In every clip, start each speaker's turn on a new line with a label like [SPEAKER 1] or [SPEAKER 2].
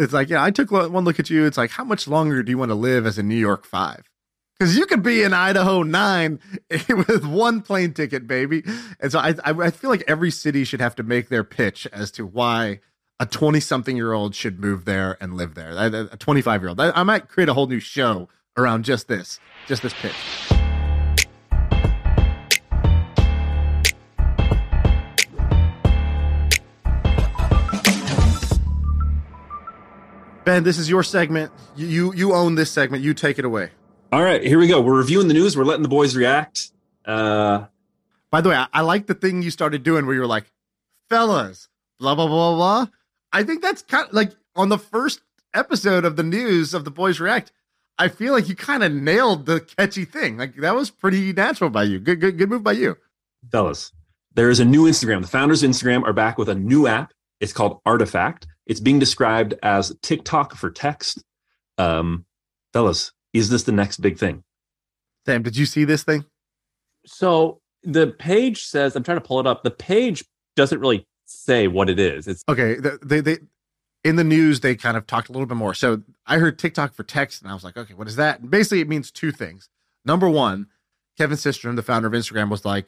[SPEAKER 1] it's like, yeah, I took one look at you. It's like, how much longer do you want to live as a New York Five? Because you could be in Idaho nine with one plane ticket, baby. And so I, I feel like every city should have to make their pitch as to why a 20 something year old should move there and live there. A 25 year old. I, I might create a whole new show around just this, just this pitch. Ben, this is your segment. You, you you own this segment. You take it away.
[SPEAKER 2] All right, here we go. We're reviewing the news. We're letting the boys react. Uh,
[SPEAKER 1] By the way, I, I like the thing you started doing where you were like, "Fellas, blah blah blah blah." I think that's kind of like on the first episode of the news of the boys react. I feel like you kind of nailed the catchy thing. Like that was pretty natural by you. Good, good, good move by you,
[SPEAKER 2] fellas. There is a new Instagram. The founders of Instagram are back with a new app. It's called Artifact. It's being described as TikTok for text. Um, fellas, is this the next big thing?
[SPEAKER 1] Sam, did you see this thing?
[SPEAKER 3] So the page says, I'm trying to pull it up. The page doesn't really say what it is. It's
[SPEAKER 1] okay. They, they, in the news, they kind of talked a little bit more. So I heard TikTok for text, and I was like, okay, what is that? And basically, it means two things. Number one, Kevin Systrom, the founder of Instagram, was like,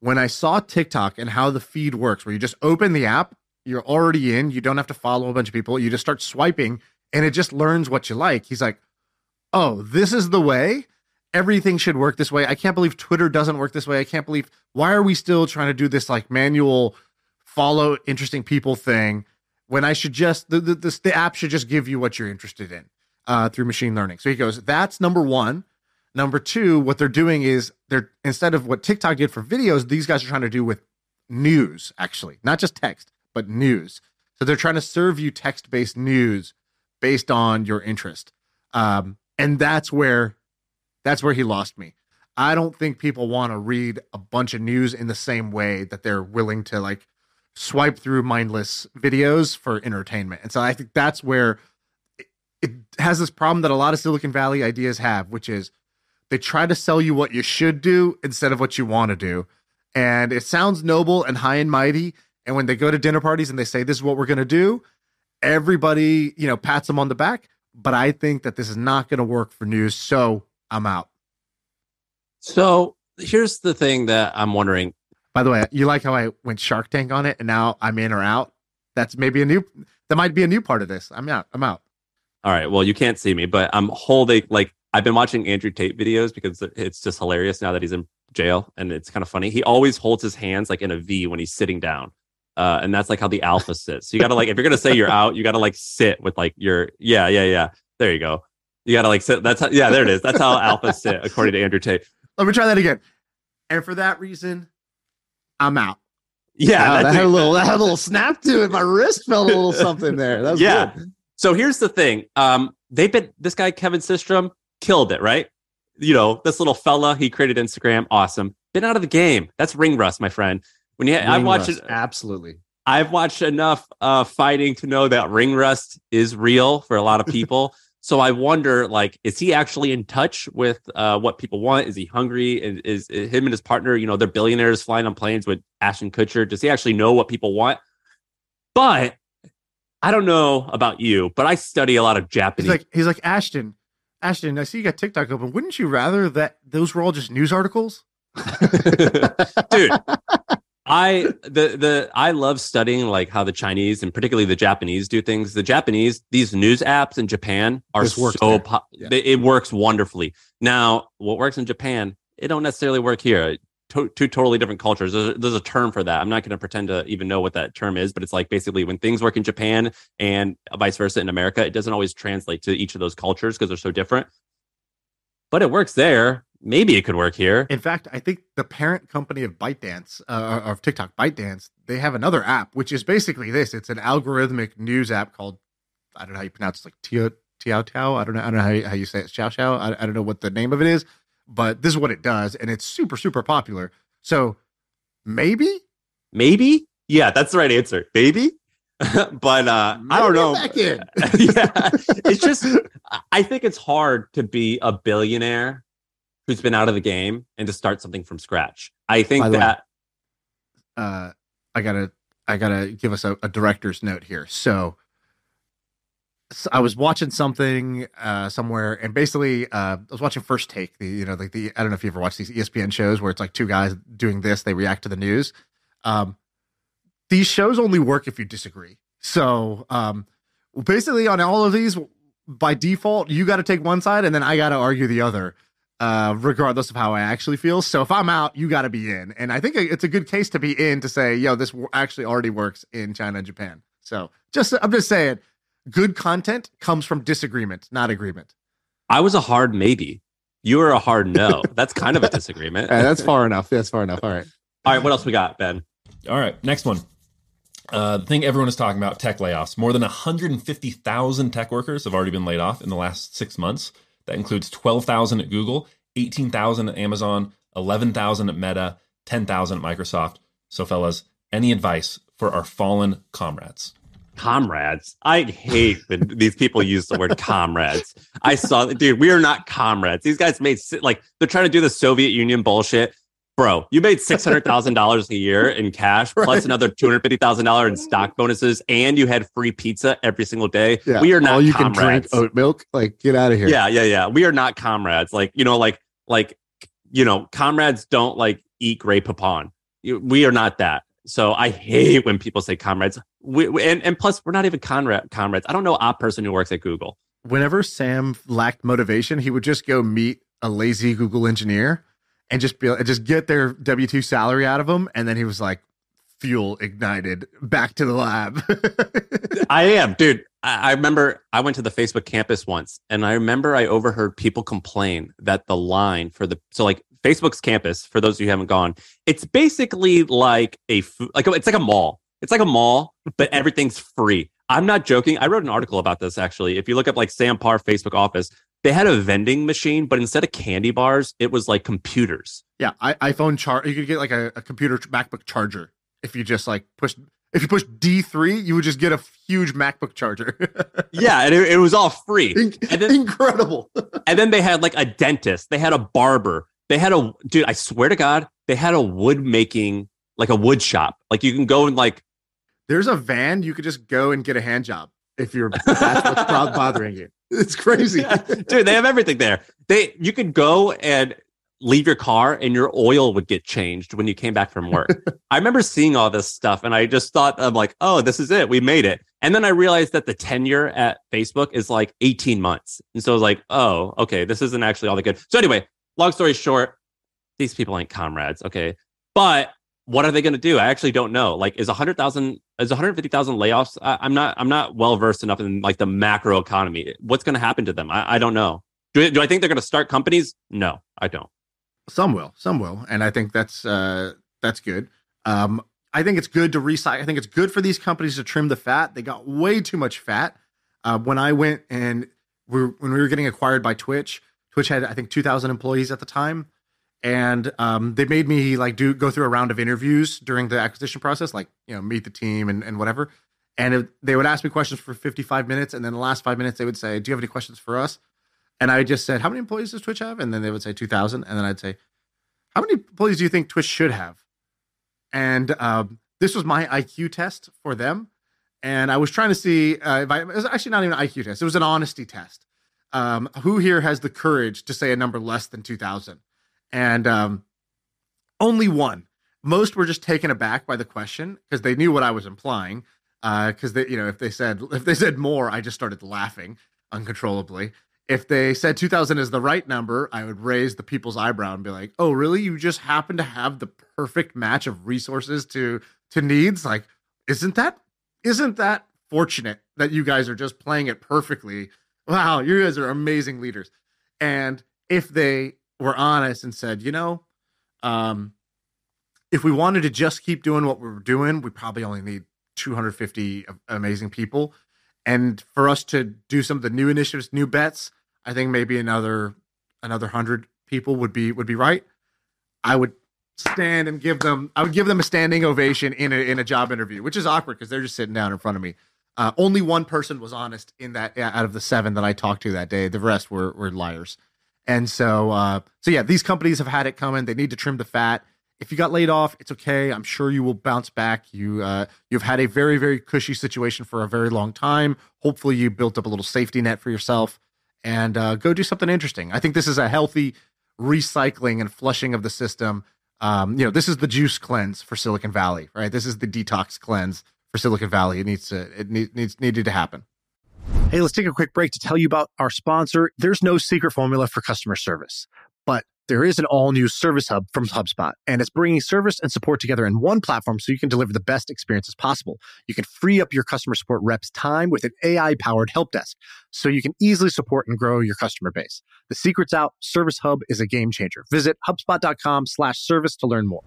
[SPEAKER 1] when I saw TikTok and how the feed works, where you just open the app, you're already in, you don't have to follow a bunch of people, you just start swiping, and it just learns what you like. He's like, oh, this is the way. Everything should work this way. I can't believe Twitter doesn't work this way. I can't believe why are we still trying to do this like manual follow interesting people thing when I should just the the, the, the app should just give you what you're interested in uh, through machine learning. So he goes, that's number one. Number two, what they're doing is they're instead of what TikTok did for videos, these guys are trying to do with news, actually, not just text, but news. So they're trying to serve you text based news based on your interest. Um, and that's where that's where he lost me. I don't think people want to read a bunch of news in the same way that they're willing to like swipe through mindless videos for entertainment. And so I think that's where it, it has this problem that a lot of Silicon Valley ideas have, which is they try to sell you what you should do instead of what you want to do. And it sounds noble and high and mighty. And when they go to dinner parties and they say, this is what we're going to do, everybody, you know, pats them on the back. But I think that this is not going to work for news. So I'm out.
[SPEAKER 3] So here's the thing that I'm wondering
[SPEAKER 1] by the way, you like how I went Shark Tank on it, and now I'm in or out. That's maybe a new. That might be a new part of this. I'm out. I'm out.
[SPEAKER 3] All right. Well, you can't see me, but I'm holding like I've been watching Andrew Tate videos because it's just hilarious now that he's in jail, and it's kind of funny. He always holds his hands like in a V when he's sitting down. Uh, and that's like how the alpha sits. So you gotta like if you're gonna say you're out, you gotta like sit with like your yeah, yeah, yeah. There you go. You gotta like sit. That's how yeah, there it is. That's how alpha sit according to Andrew Tate.
[SPEAKER 1] Let me try that again. And for that reason, I'm out.
[SPEAKER 3] Yeah,
[SPEAKER 1] wow, that had a little that had a little snap to it. My wrist felt a little something there. That was yeah. Good.
[SPEAKER 3] So here's the thing. Um, they've been this guy Kevin Systrom killed it, right? You know, this little fella he created Instagram, awesome. Been out of the game. That's ring rust, my friend. When you, I've watched it,
[SPEAKER 1] absolutely.
[SPEAKER 3] I've watched enough uh, fighting to know that ring rust is real for a lot of people. So I wonder, like, is he actually in touch with uh, what people want? Is he hungry? Is, is, is, him and his partner, you know, they're billionaires flying on planes with Ashton Kutcher. Does he actually know what people want? But I don't know about you, but I study a lot of Japanese.
[SPEAKER 1] He's like, he's like Ashton. Ashton, I see you got TikTok open. Wouldn't you rather that those were all just news articles?
[SPEAKER 3] Dude, I the the I love studying like how the Chinese and particularly the Japanese do things. The Japanese these news apps in Japan are so po- yeah. it works wonderfully. Now, what works in Japan, it don't necessarily work here. To- two totally different cultures. There's a, there's a term for that. I'm not going to pretend to even know what that term is, but it's like basically when things work in Japan and vice versa in America, it doesn't always translate to each of those cultures because they're so different. But it works there maybe it could work here.
[SPEAKER 1] In fact, I think the parent company of ByteDance, uh, of TikTok, ByteDance, they have another app, which is basically this. It's an algorithmic news app called, I don't know how you pronounce it, like Tio Tiao Tao. I don't know. I don't know how you, how you say it. Xiao Xiao. I, I don't know what the name of it is, but this is what it does, and it's super super popular. So maybe,
[SPEAKER 3] maybe, yeah, that's the right answer. Maybe. but uh I don't know. yeah, it's just I think it's hard to be a billionaire who's been out of the game and to start something from scratch. I think that
[SPEAKER 1] way, uh, I gotta I gotta give us a, a director's note here. So I was watching something uh, somewhere, and basically, uh, I was watching First Take. The you know, like the I don't know if you ever watched these ESPN shows where it's like two guys doing this, they react to the news. Um, these shows only work if you disagree. So, um, basically, on all of these, by default, you got to take one side, and then I got to argue the other, uh, regardless of how I actually feel. So, if I'm out, you got to be in, and I think it's a good case to be in to say, yo, this actually already works in China and Japan. So, just I'm just saying good content comes from disagreement, not agreement.
[SPEAKER 3] I was a hard maybe. You were a hard no. That's kind of a disagreement.
[SPEAKER 1] right, that's far enough. That's far enough. All right.
[SPEAKER 3] All right. What else we got, Ben?
[SPEAKER 2] All right. Next one. Uh, the thing everyone is talking about tech layoffs. More than 150,000 tech workers have already been laid off in the last six months. That includes 12,000 at Google, 18,000 at Amazon, 11,000 at Meta, 10,000 at Microsoft. So, fellas, any advice for our fallen comrades?
[SPEAKER 3] comrades. I hate when these people use the word comrades. I saw, dude, we are not comrades. These guys made like they're trying to do the Soviet Union bullshit. Bro, you made six hundred thousand dollars a year in cash, right. plus another two hundred fifty thousand dollars in stock bonuses, and you had free pizza every single day. Yeah. We are not. All you comrades. can drink
[SPEAKER 1] oat milk. Like, get out of here.
[SPEAKER 3] Yeah, yeah, yeah. We are not comrades. Like, you know, like, like, you know, comrades don't like eat Grey Poupon. We are not that. So I hate when people say comrades. We, we, and, and plus, we're not even comrade, comrades. I don't know a person who works at Google.
[SPEAKER 1] Whenever Sam lacked motivation, he would just go meet a lazy Google engineer and just be just get their W two salary out of them, and then he was like, fuel ignited back to the lab.
[SPEAKER 3] I am, dude. I, I remember I went to the Facebook campus once, and I remember I overheard people complain that the line for the so like Facebook's campus, for those of you who haven't gone, it's basically like a like it's like a mall. It's like a mall, but everything's free. I'm not joking. I wrote an article about this actually. If you look up like Sam Parr Facebook office, they had a vending machine, but instead of candy bars, it was like computers.
[SPEAKER 1] Yeah, I, iPhone char. You could get like a, a computer MacBook charger if you just like push. If you push D three, you would just get a huge MacBook charger.
[SPEAKER 3] yeah, and it, it, was all free. In-
[SPEAKER 1] and then, incredible.
[SPEAKER 3] and then they had like a dentist. They had a barber. They had a dude. I swear to God, they had a wood making like a wood shop. Like you can go and like.
[SPEAKER 1] There's a van you could just go and get a hand job if you're that's what's bothering you. It's crazy, yeah.
[SPEAKER 3] dude. They have everything there. They you could go and leave your car and your oil would get changed when you came back from work. I remember seeing all this stuff and I just thought I'm like, oh, this is it. We made it. And then I realized that the tenure at Facebook is like 18 months. And so I was like, oh, okay, this isn't actually all that good. So anyway, long story short, these people ain't comrades. Okay. But what are they going to do? I actually don't know. Like, is a hundred thousand, is 150,000 layoffs? I, am not, I'm not well versed enough in like the macro economy. What's going to happen to them? I, I don't know. Do, do I think they're going to start companies? No, I don't.
[SPEAKER 1] Some will, some will. And I think that's, uh, that's good. Um, I think it's good to recycle. I think it's good for these companies to trim the fat. They got way too much fat. Uh, when I went and we were, when we were getting acquired by Twitch, Twitch had I think 2,000 employees at the time, and um, they made me like do go through a round of interviews during the acquisition process, like you know meet the team and, and whatever. And it, they would ask me questions for 55 minutes, and then the last five minutes they would say, "Do you have any questions for us?" And I just said, "How many employees does Twitch have?" And then they would say 2,000, and then I'd say, "How many employees do you think Twitch should have?" And um, this was my IQ test for them, and I was trying to see uh, if I it was actually not even an IQ test; it was an honesty test um, who here has the courage to say a number less than 2000 and um, only one. Most were just taken aback by the question because they knew what i was implying because uh, they you know if they said if they said more i just started laughing uncontrollably. If they said 2000 is the right number i would raise the people's eyebrow and be like oh really? You just happen to have the perfect match of resources to to needs? Like isn't that isn't that fortunate that you guys are just playing it perfectly? Wow, you guys are amazing leaders. And if they were honest and said, you know, um, if we wanted to just keep doing what we are doing, we probably only need 250 amazing people. And for us to do some of the new initiatives, new bets, I think maybe another another hundred people would be would be right. I would stand and give them I would give them a standing ovation in a in a job interview, which is awkward because they're just sitting down in front of me. Uh, only one person was honest in that out of the seven that I talked to that day. The rest were were liars. And so, uh, so yeah, these companies have had it coming. They need to trim the fat. if you got laid off, it's okay. I'm sure you will bounce back. You uh, you've had a very very cushy situation for a very long time. Hopefully, you built up a little safety net for yourself, and uh, go do something interesting. I think this is a healthy recycling and flushing of the system. Um, you know, this is the juice cleanse for Silicon Valley, right? This is the detox cleanse for Silicon Valley. It needs to it need, needs needed to happen.
[SPEAKER 4] Hey, let's take a quick break to tell you about our sponsor. There's no secret formula for customer service, but there is an all new service hub from HubSpot, and it's bringing service and support together in one platform so you can deliver the best experiences possible. You can free up your customer support reps' time with an AI powered help desk so you can easily support and grow your customer base. The secret's out. Service Hub is a game changer. Visit HubSpot.com slash service to learn more.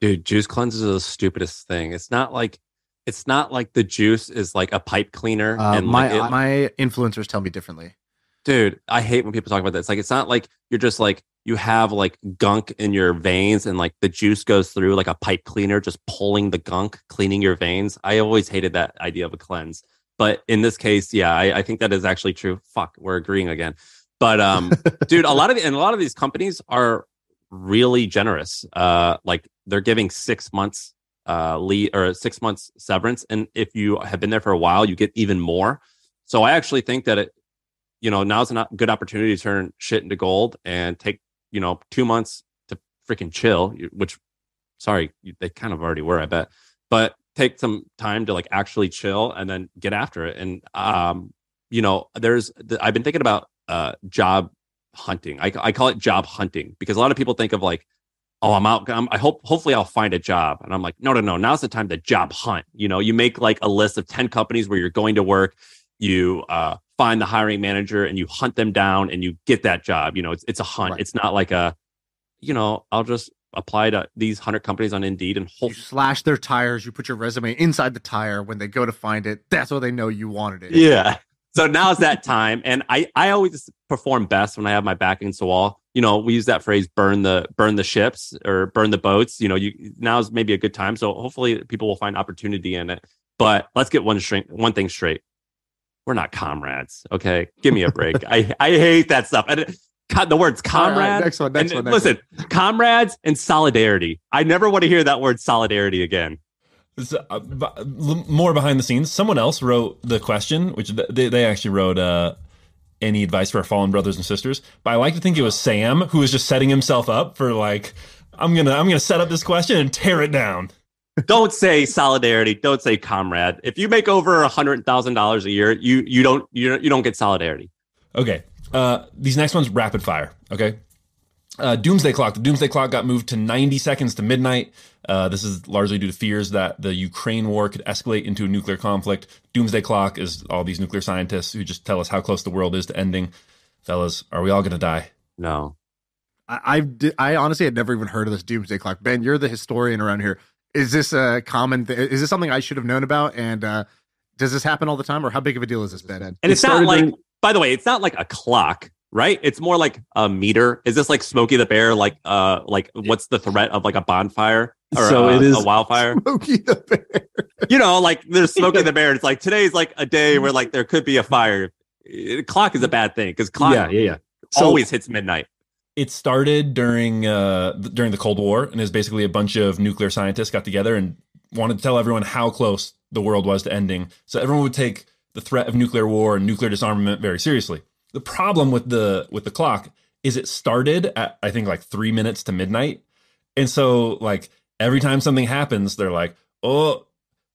[SPEAKER 3] Dude, juice cleanses are the stupidest thing. It's not like it's not like the juice is like a pipe cleaner.
[SPEAKER 1] Uh,
[SPEAKER 3] and
[SPEAKER 1] my
[SPEAKER 3] like it-
[SPEAKER 1] my influencers tell me differently.
[SPEAKER 3] dude i hate when people talk about this. Like it's not like you're just like you have like gunk in your veins and like the juice goes through like a pipe cleaner just pulling the gunk cleaning your veins. I always hated that idea of a cleanse. But in this case yeah i, I think that is actually true. Fuck we're agreeing again. But um dude a lot of and a lot of these companies are really generous. Uh like they're giving six months uh lead or six months severance and if you have been there for a while you get even more so i actually think that it you know, now's a good opportunity to turn shit into gold and take, you know, two months to freaking chill, which, sorry, they kind of already were, I bet, but take some time to like actually chill and then get after it. And, um, you know, there's, I've been thinking about uh, job hunting. I, I call it job hunting because a lot of people think of like, oh, I'm out. I'm, I hope, hopefully I'll find a job. And I'm like, no, no, no. Now's the time to job hunt. You know, you make like a list of 10 companies where you're going to work you uh, find the hiring manager and you hunt them down and you get that job. You know, it's it's a hunt.
[SPEAKER 1] Right.
[SPEAKER 3] It's not like a, you know, I'll just apply to these hundred companies on Indeed and hope.
[SPEAKER 1] You slash their tires. You put your resume inside the tire. When they go to find it, that's how they know you wanted it.
[SPEAKER 3] Yeah. So now's that time, and I I always perform best when I have my back against the wall. You know, we use that phrase "burn the burn the ships" or "burn the boats." You know, you now's maybe a good time. So hopefully, people will find opportunity in it. But let's get one straight, one thing straight. We're not comrades, okay? Give me a break. I I hate that stuff. And co- the words
[SPEAKER 1] All right,
[SPEAKER 3] comrade.
[SPEAKER 1] next one. Next
[SPEAKER 3] and
[SPEAKER 1] one. Next
[SPEAKER 3] listen, comrades and solidarity. I never want to hear that word solidarity again.
[SPEAKER 5] So, uh, b- l- more behind the scenes. Someone else wrote the question, which th- they, they actually wrote uh, any advice for our fallen brothers and sisters. But I like to think it was Sam who was just setting himself up for like, I'm gonna I'm gonna set up this question and tear it down.
[SPEAKER 3] don't say solidarity. Don't say comrade. If you make over a hundred thousand dollars a year, you you don't you don't- you don't get solidarity.
[SPEAKER 5] Okay. Uh, these next ones rapid fire. Okay. Uh, Doomsday Clock. The Doomsday Clock got moved to 90 seconds to midnight. Uh, this is largely due to fears that the Ukraine war could escalate into a nuclear conflict. Doomsday Clock is all these nuclear scientists who just tell us how close the world is to ending. Fellas, are we all going to die?
[SPEAKER 3] No.
[SPEAKER 1] I I, I honestly had never even heard of this doomsday clock. Ben, you're the historian around here. Is this a common? Th- is this something I should have known about? And uh, does this happen all the time, or how big of a deal is this, Ben?
[SPEAKER 3] And
[SPEAKER 2] It
[SPEAKER 3] it's not like.
[SPEAKER 2] during-
[SPEAKER 3] by the way, it's not like a clock, right? It's more like a meter. Is this like Smokey the Bear? Like uh, like what's the threat of like a bonfire or
[SPEAKER 2] So
[SPEAKER 3] a,
[SPEAKER 2] it is-
[SPEAKER 3] a wildfire?
[SPEAKER 1] Smokey the Bear.
[SPEAKER 3] you know, like there's Smokey the Bear. It's like today's like a day where like there could be a fire. Uh, Clock is a bad thing because clock
[SPEAKER 2] yeah, yeah, yeah. So
[SPEAKER 3] always hits midnight.
[SPEAKER 5] It started during uh, during the Cold War, and it was basically a bunch of nuclear scientists got together and wanted to tell everyone how close the world was to ending. So everyone would take the threat of nuclear war and nuclear disarmament very seriously. The problem with the with the clock is it started at I think like three minutes to midnight, and so like every time something happens, they're like, "Oh,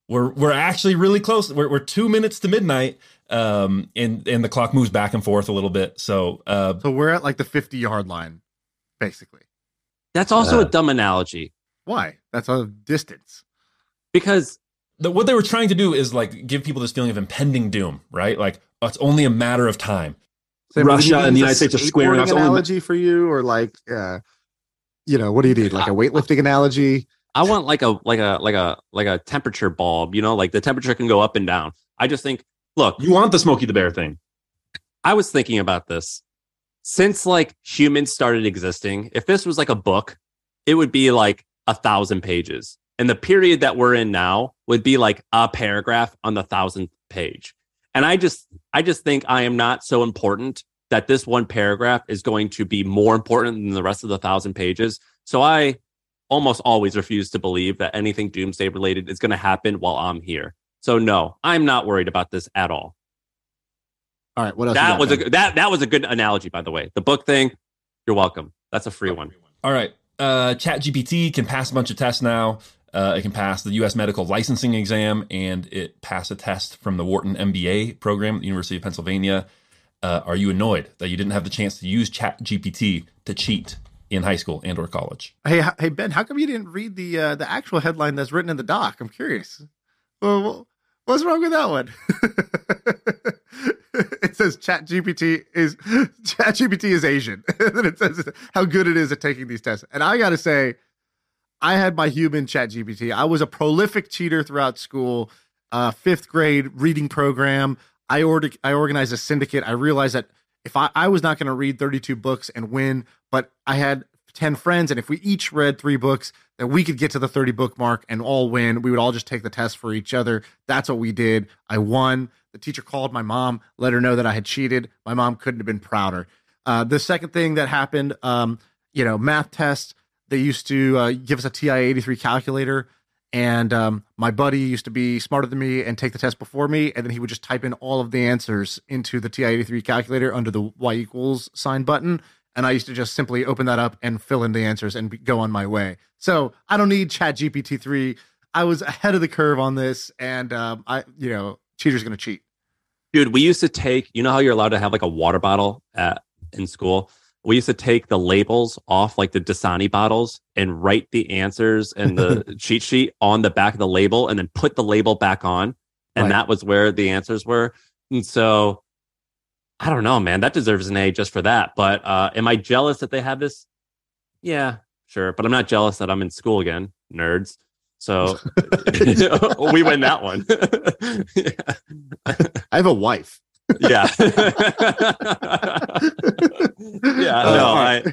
[SPEAKER 5] we're we're actually really close. We're we're two minutes to midnight." Um, and and the clock moves back and forth a little bit. So uh,
[SPEAKER 1] So we're at like the 50 yard line, basically.
[SPEAKER 3] That's also
[SPEAKER 2] Uh,
[SPEAKER 3] a dumb analogy
[SPEAKER 1] Why? That's a distance.
[SPEAKER 3] because
[SPEAKER 5] the, what they were trying to do is like give people this feeling of impending doom, right? Like oh, it's only a matter of time.
[SPEAKER 1] Sam,
[SPEAKER 2] Russia and the United States are squaring
[SPEAKER 1] skateboarding
[SPEAKER 2] off. Only-
[SPEAKER 1] analogy for you, or like, uh, you know, what do you need? Like a weightlifting analogy?
[SPEAKER 3] I want like a like a like a like a temperature bulb, you know, like the temperature can go up and down. I just think, look,
[SPEAKER 2] You want the Smokey the Bear thing.
[SPEAKER 3] I was thinking about this. Since like humans started existing, if this was like a book, it would be like a thousand pages. And the period that we're in now would be like a paragraph on the thousandth page. And I just I just think I am not so important that this one paragraph is going to be more important than the rest of the thousand pages. So I almost always refuse to believe that anything doomsday related is going to happen while I'm here. So no, I'm not worried about this at all.
[SPEAKER 1] All right, what else?
[SPEAKER 3] That was a that that was a good analogy, by the way. The book thing, you're welcome. That's a free one.
[SPEAKER 5] All right, uh, Chat GPT can pass a bunch of tests now. Uh, it can pass the U.S. medical licensing exam, and it passed a test from the Wharton MBA program at the University of Pennsylvania. Uh, are you annoyed that you didn't have the chance to use Chat GPT to cheat in high school and or college?
[SPEAKER 1] Hey, hey Ben, how come you didn't read the uh, the actual headline that's written in the doc? I'm curious. Well, what's wrong with that one? it says Chat GPT is Chat GPT is Asian, and then it says how good it is at taking these tests. And I got to say, I had my human Chat GPT. I was a prolific cheater throughout school. Uh, fifth grade reading program. I ordered. I organized a syndicate. I realized that if I, I was not going to read 32 books and win, but I had 10 friends, and if we each read three books, that we could get to the 30 book mark and all win. We would all just take the test for each other. That's what we did. I won. The teacher called my mom, let her know that I had cheated. My mom couldn't have been prouder. Uh, the second thing that happened, um, you know, math tests, they used to uh, give us a TI 83 calculator. And um, my buddy used to be smarter than me and take the test before me. And then he would just type in all of the answers into the TI 83 calculator under the Y equals sign button. And I used to just simply open that up and fill in the answers and go on my way. So I don't need Chat GPT 3. I was ahead of the curve on this. And um, I, you know, cheater's going to cheat.
[SPEAKER 3] Dude, we used to take, you know how you're allowed to have like a water bottle at, in school? We used to take the labels off like the Dasani bottles and write the answers and the cheat sheet on the back of the label and then put the label back on. And right. that was where the answers were. And so I don't know, man. That deserves an A just for that. But uh, am I jealous that they have this? Yeah, sure. But I'm not jealous that I'm in school again, nerds. So we win that one.
[SPEAKER 1] yeah. I have a wife.
[SPEAKER 3] Yeah. yeah. No, I.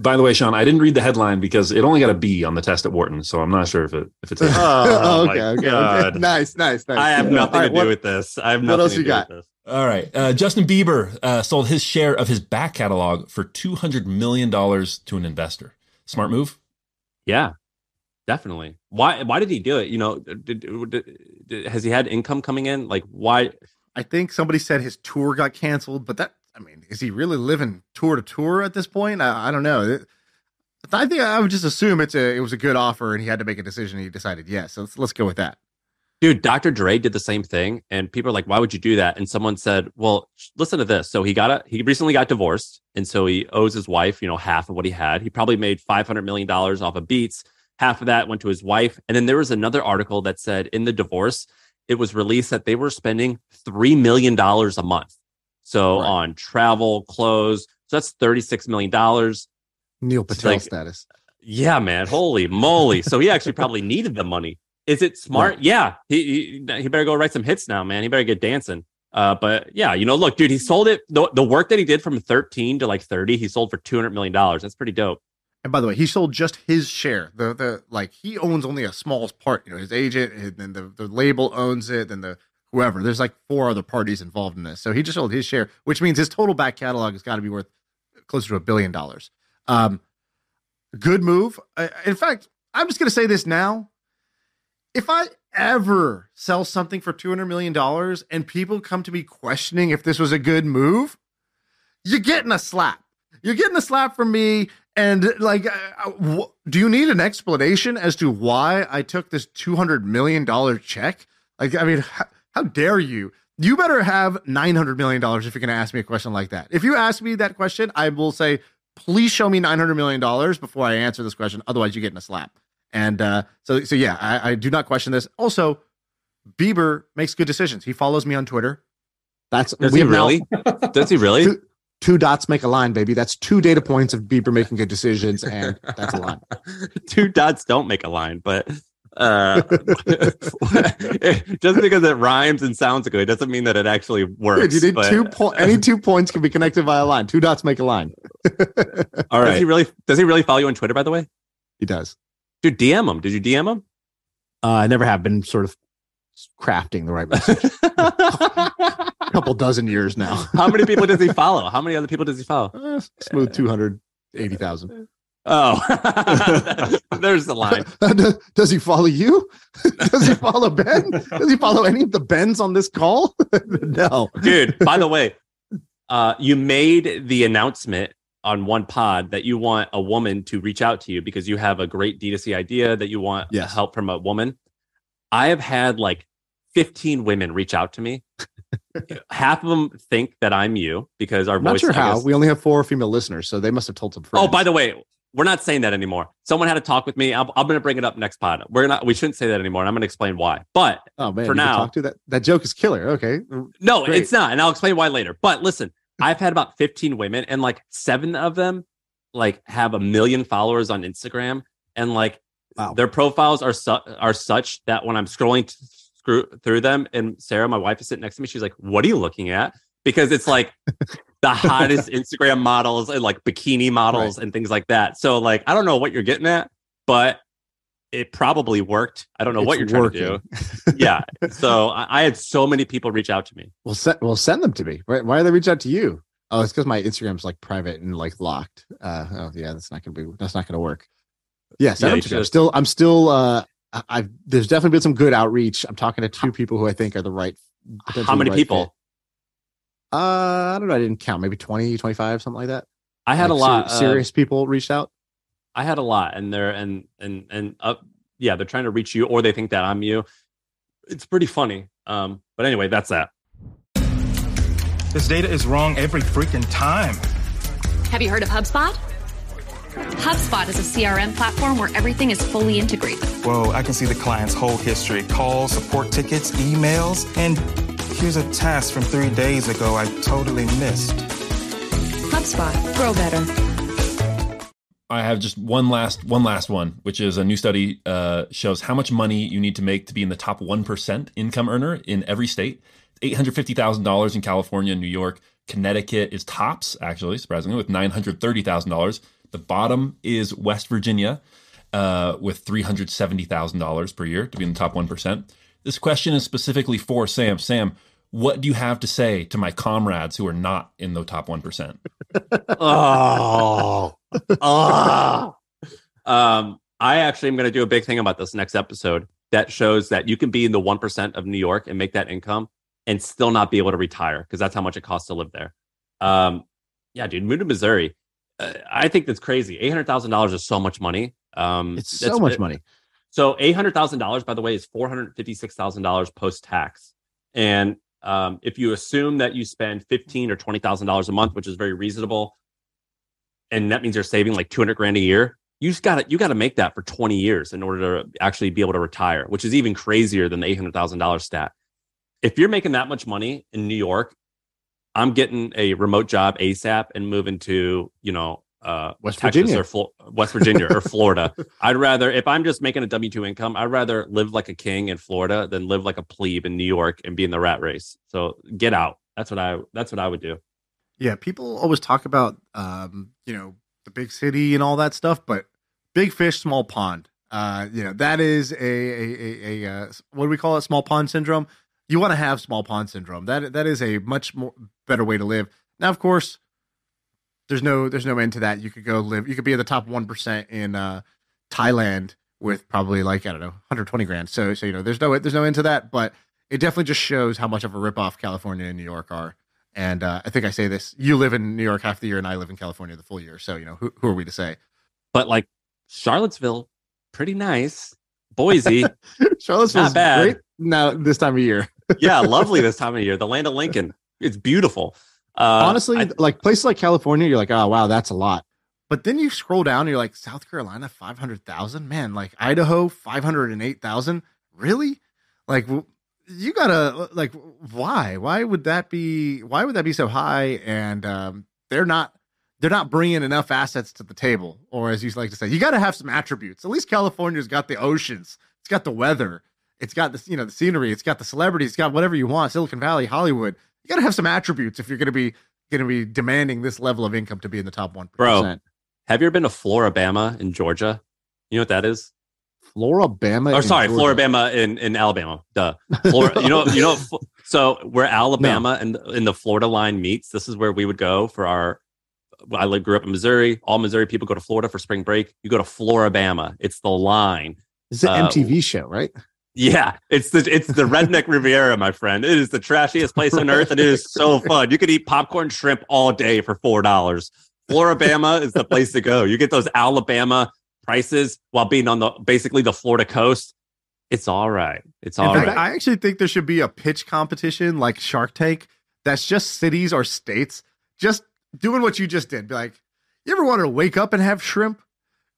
[SPEAKER 2] By the way, Shaan, I didn't read the headline because it only got a B on the test at Wharton, so I'm not sure if it if it's.
[SPEAKER 1] A- oh, okay, okay, okay, Nice, nice, nice. I
[SPEAKER 3] have nothing right, to do what, with this. I have nothing what else you got?
[SPEAKER 5] All right. Uh, Justin Bieber uh, sold his share of his back catalog for $200 million to an investor. Smart move?
[SPEAKER 3] Yeah, definitely. Why Why did he do it? You know, did, did, did, has he had income coming in? Like, why?
[SPEAKER 1] I think somebody said his tour got canceled, but that, I mean, is he really living tour to tour at this point? I, I don't know. I think I would just assume it's a it was a good offer and he had to make a decision. he decided yes. So let's let's go with that.
[SPEAKER 3] Dude, Dr. Dre did the same thing, and people are like, "Why would you do that?" And someone said, "Well, listen to this." So he got a he recently got divorced, and so he owes his wife, you know, half of what he had. He probably made five hundred million dollars off of Beats. Half of that went to his wife, and then there was another article that said in the divorce, it was released that they were spending three million dollars a month. So right. on travel, clothes, so that's thirty six million dollars.
[SPEAKER 1] Neil Patel like, status.
[SPEAKER 3] Yeah, man. Holy moly! So he actually probably needed the money. Is it smart? Right. Yeah. He, he, he better go write some hits now, man. He better get dancing. Uh, but yeah, you know, look, dude, he sold it. The, the work that he did from 13 to like 30, he sold for 200 million dollars. That's pretty dope.
[SPEAKER 1] And by the way, he sold just his share. The the like he owns only a small part. You know, his agent, and then the, the label owns it, and the whoever. There's like four other parties involved in this. So he just sold his share, which means his total back catalog has got to be worth closer to a billion dollars. Um, good move. in fact, I'm just going to say this now if I ever sell something for $200 million and people come to me questioning if this was a good move, you're getting a slap. You're getting a slap from me. And like, uh, uh do you need an explanation as to why I took this $200 million check? Like, I mean, how, how dare you? You better have $900 million if you're going to ask me a question like that. If you ask me that question, I will say, please show me $900 million before I answer this question. Otherwise, you're getting a slap. And uh, so, so yeah, I, I do not question this. Also, Bieber makes good decisions. He follows me on Twitter.
[SPEAKER 3] That's does he really? does he really?
[SPEAKER 1] Two, two, dots make a line, baby. That's two data points of Bieber making good decisions, and that's a line.
[SPEAKER 3] two dots don't make a line, but uh, just because it rhymes and sounds good doesn't mean that it actually works.
[SPEAKER 1] you need but... two po- any two points can be connected by a line. Two dots make a line.
[SPEAKER 3] All right. Does he really? Does he really follow you on Twitter? By the way,
[SPEAKER 1] he does.
[SPEAKER 3] Dude, DM him. Did you DM him?
[SPEAKER 1] Uh, I never have been sort of crafting the right message. A couple dozen years now.
[SPEAKER 3] How many people does he follow? How many other people does he follow?
[SPEAKER 1] Uh, smooth 280,000.
[SPEAKER 3] Oh, there's the line.
[SPEAKER 1] Does he follow you? Does he follow Ben? Does he follow any of the Bens on this call? no,
[SPEAKER 3] dude. By the way, uh, you made the announcement on one pod that you want a woman to reach out to you because you have a great D2C idea that you want yes. help from a woman. I have had like 15 women reach out to me. Half of them think that I'm you because our
[SPEAKER 1] I'm
[SPEAKER 3] voice.
[SPEAKER 1] Not sure how. Guess, we only have four female listeners, so they must have told some oh, friends.
[SPEAKER 3] Oh, by the way, we're not saying that anymore. Someone had a talk with me. I'm, I'm going to bring it up next pod. We're not. We shouldn't say that anymore. And I'm going to explain why. But
[SPEAKER 1] oh man,
[SPEAKER 3] for now,
[SPEAKER 1] talk to that. That joke is killer. Okay.
[SPEAKER 3] No, Great. it's not, and I'll explain why later. But listen, I've had about 15 women, and like seven of them like have a million followers on Instagram, and like wow. their profiles are su- are such that when I'm scrolling t- screw through them, and Sarah, my wife, is sitting next to me, she's like, "What are you looking at?" Because it's like the hottest Instagram models and like bikini models right. and things like that. So like I don't know what you're getting at, but it probably worked. I don't know it's what you're working. trying to do. yeah. So I, I, had so many people reach out to me.
[SPEAKER 1] Well, set, well, send them to me. Why, why do they reach out to you? Oh, it's because my Instagram's like private and like locked. Uh, oh yeah, that's not gonna be. That's not gonna work. Yeah, send yeah, them to. I'm still. I'm still. Uh, I've. There's definitely been some good outreach. I'm talking to two people who I think are the right.
[SPEAKER 3] How many right people? Fit.
[SPEAKER 1] Uh, I don't know. I didn't count. Maybe 20, 25, something like that.
[SPEAKER 3] I had like a lot.
[SPEAKER 1] Ser- serious uh, people reached out.
[SPEAKER 3] I had a lot, and they're and and and uh, yeah, they're trying to reach you, or they think that I'm you. It's pretty funny. Um, but anyway, that's that.
[SPEAKER 6] This data is wrong every freaking time.
[SPEAKER 7] Have you heard of HubSpot? HubSpot is a CRM platform where everything is fully integrated.
[SPEAKER 6] Whoa, I can see the client's whole history calls, support tickets, emails, and Here's a task from three days ago I totally missed.
[SPEAKER 7] HubSpot. Grow better.
[SPEAKER 5] I have just one last one last one, which is a new study uh, shows how much money you need to make to be in the top one percent income earner in every state. Eight hundred fifty thousand dollars in California and New York. Connecticut is tops, actually, surprisingly, with nine hundred thirty thousand dollars. The bottom is West Virginia, uh, with three hundred seventy thousand dollars per year to be in the top one percent. This question is specifically for Sam. Sam, what do you have to say to my comrades who are not in the top 1%?
[SPEAKER 3] oh, oh. Um, I actually am going to do a big thing about this next episode that shows that you can be in the 1% of New York and make that income and still not be able to retire because that's how much it costs to live there. Um, yeah, dude, move to Missouri. Uh, I think that's crazy. $800,000 is so much money. Um,
[SPEAKER 1] it's so much money.
[SPEAKER 3] So $800,000, by the way, is $456,000 post tax. And um, if you assume that you spend fifteen or twenty thousand dollars a month, which is very reasonable, and that means you're saving like two hundred grand a year, you just got to you got to make that for twenty years in order to actually be able to retire, which is even crazier than the eight hundred thousand dollars stat. If you're making that much money in New York, I'm getting a remote job ASAP and moving to you know uh,
[SPEAKER 1] West
[SPEAKER 3] Texas
[SPEAKER 1] Virginia.
[SPEAKER 3] or Flo- West Virginia or Florida. I'd rather, if I'm just making a W two income, I'd rather live like a king in Florida than live like a plebe in New York and be in the rat race. So get out. That's what I. That's what I would do.
[SPEAKER 1] Yeah, people always talk about, um, you know, the big city and all that stuff, but big fish, small pond. Uh, you know, that is a a, a, a uh, what do we call it? Small pond syndrome. You want to have small pond syndrome. That that is a much more better way to live. Now, of course, there's no there's no end to that. You could go live. You could be at the top one percent in uh, Thailand with probably like I don't know 120 grand. So so you know there's no there's no end to that. But it definitely just shows how much of a ripoff California and New York are. And uh, I think I say this: you live in New York half the year, and I live in California the full year. So you know who who are we to say?
[SPEAKER 3] But like Charlottesville, pretty nice. Boise,
[SPEAKER 1] Charlottesville's not bad. Great now this time of year.
[SPEAKER 3] yeah, lovely this time of year. The land of Lincoln. It's beautiful.
[SPEAKER 1] Uh, Honestly, I, like places like California, you're like, oh wow, that's a lot. But then you scroll down, and you're like, South Carolina, five hundred thousand, man. Like Idaho, five hundred and eight thousand. Really? Like you gotta like why? Why would that be? Why would that be so high? And um, they're not they're not bringing enough assets to the table, or as you like to say, you got to have some attributes. At least California's got the oceans, it's got the weather, it's got the you know the scenery, it's got the celebrities, it's got whatever you want. Silicon Valley, Hollywood you got to have some attributes if you're going to be going to be demanding this level of income to be in the top one
[SPEAKER 3] Bro, have you ever been to Florabama in Georgia? You know what that is?
[SPEAKER 1] Florabama.
[SPEAKER 3] Or sorry, Florabama in, in Alabama. Duh. Flora, you know, you know. So where Alabama no. and in the Florida line meets, this is where we would go for our I live, grew up in Missouri. All Missouri people go to Florida for spring break. You go to Florabama. It's the line.
[SPEAKER 8] It's an uh, MTV show, right?
[SPEAKER 3] Yeah, it's the it's the Redneck Riviera, my friend. It is the trashiest place on earth, and it is so fun. You could eat popcorn shrimp all day for four dollars. Floribama is the place to go. You get those Alabama prices while being on the basically the Florida coast. It's all right. It's all right.
[SPEAKER 1] I actually think there should be a pitch competition like Shark Tank. That's just cities or states just doing what you just did. Be like, you ever want to wake up and have shrimp?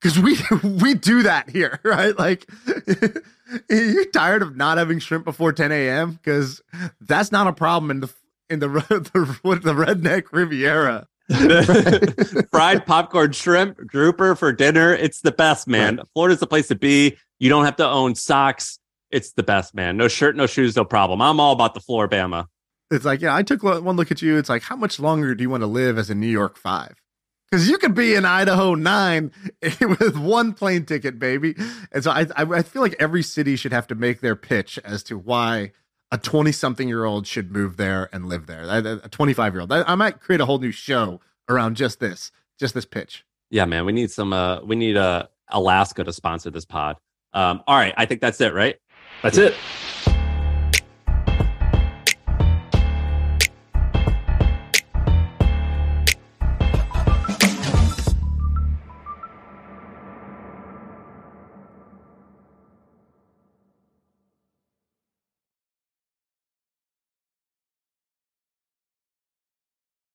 [SPEAKER 1] Because we we do that here, right? Like you're tired of not having shrimp before 10 a.m. because that's not a problem in the in the the, the redneck Riviera.
[SPEAKER 3] Fried popcorn shrimp grouper for dinner. It's the best, man. Right. Florida's the place to be. You don't have to own socks. It's the best, man. No shirt, no shoes, no problem. I'm all about the Floribama.
[SPEAKER 1] It's like, yeah, I took one look at you. It's like, how much longer do you want to live as a New York Five? Because you could be in Idaho nine with one plane ticket, baby. And so I, I feel like every city should have to make their pitch as to why a 20 something year old should move there and live there. A 25 year old. I, might create a whole new show around just this, just this pitch.
[SPEAKER 3] Yeah, man. We need some, uh, we need uh, Alaska to sponsor this pod. Um, all right. I think that's it, right?
[SPEAKER 2] That's it.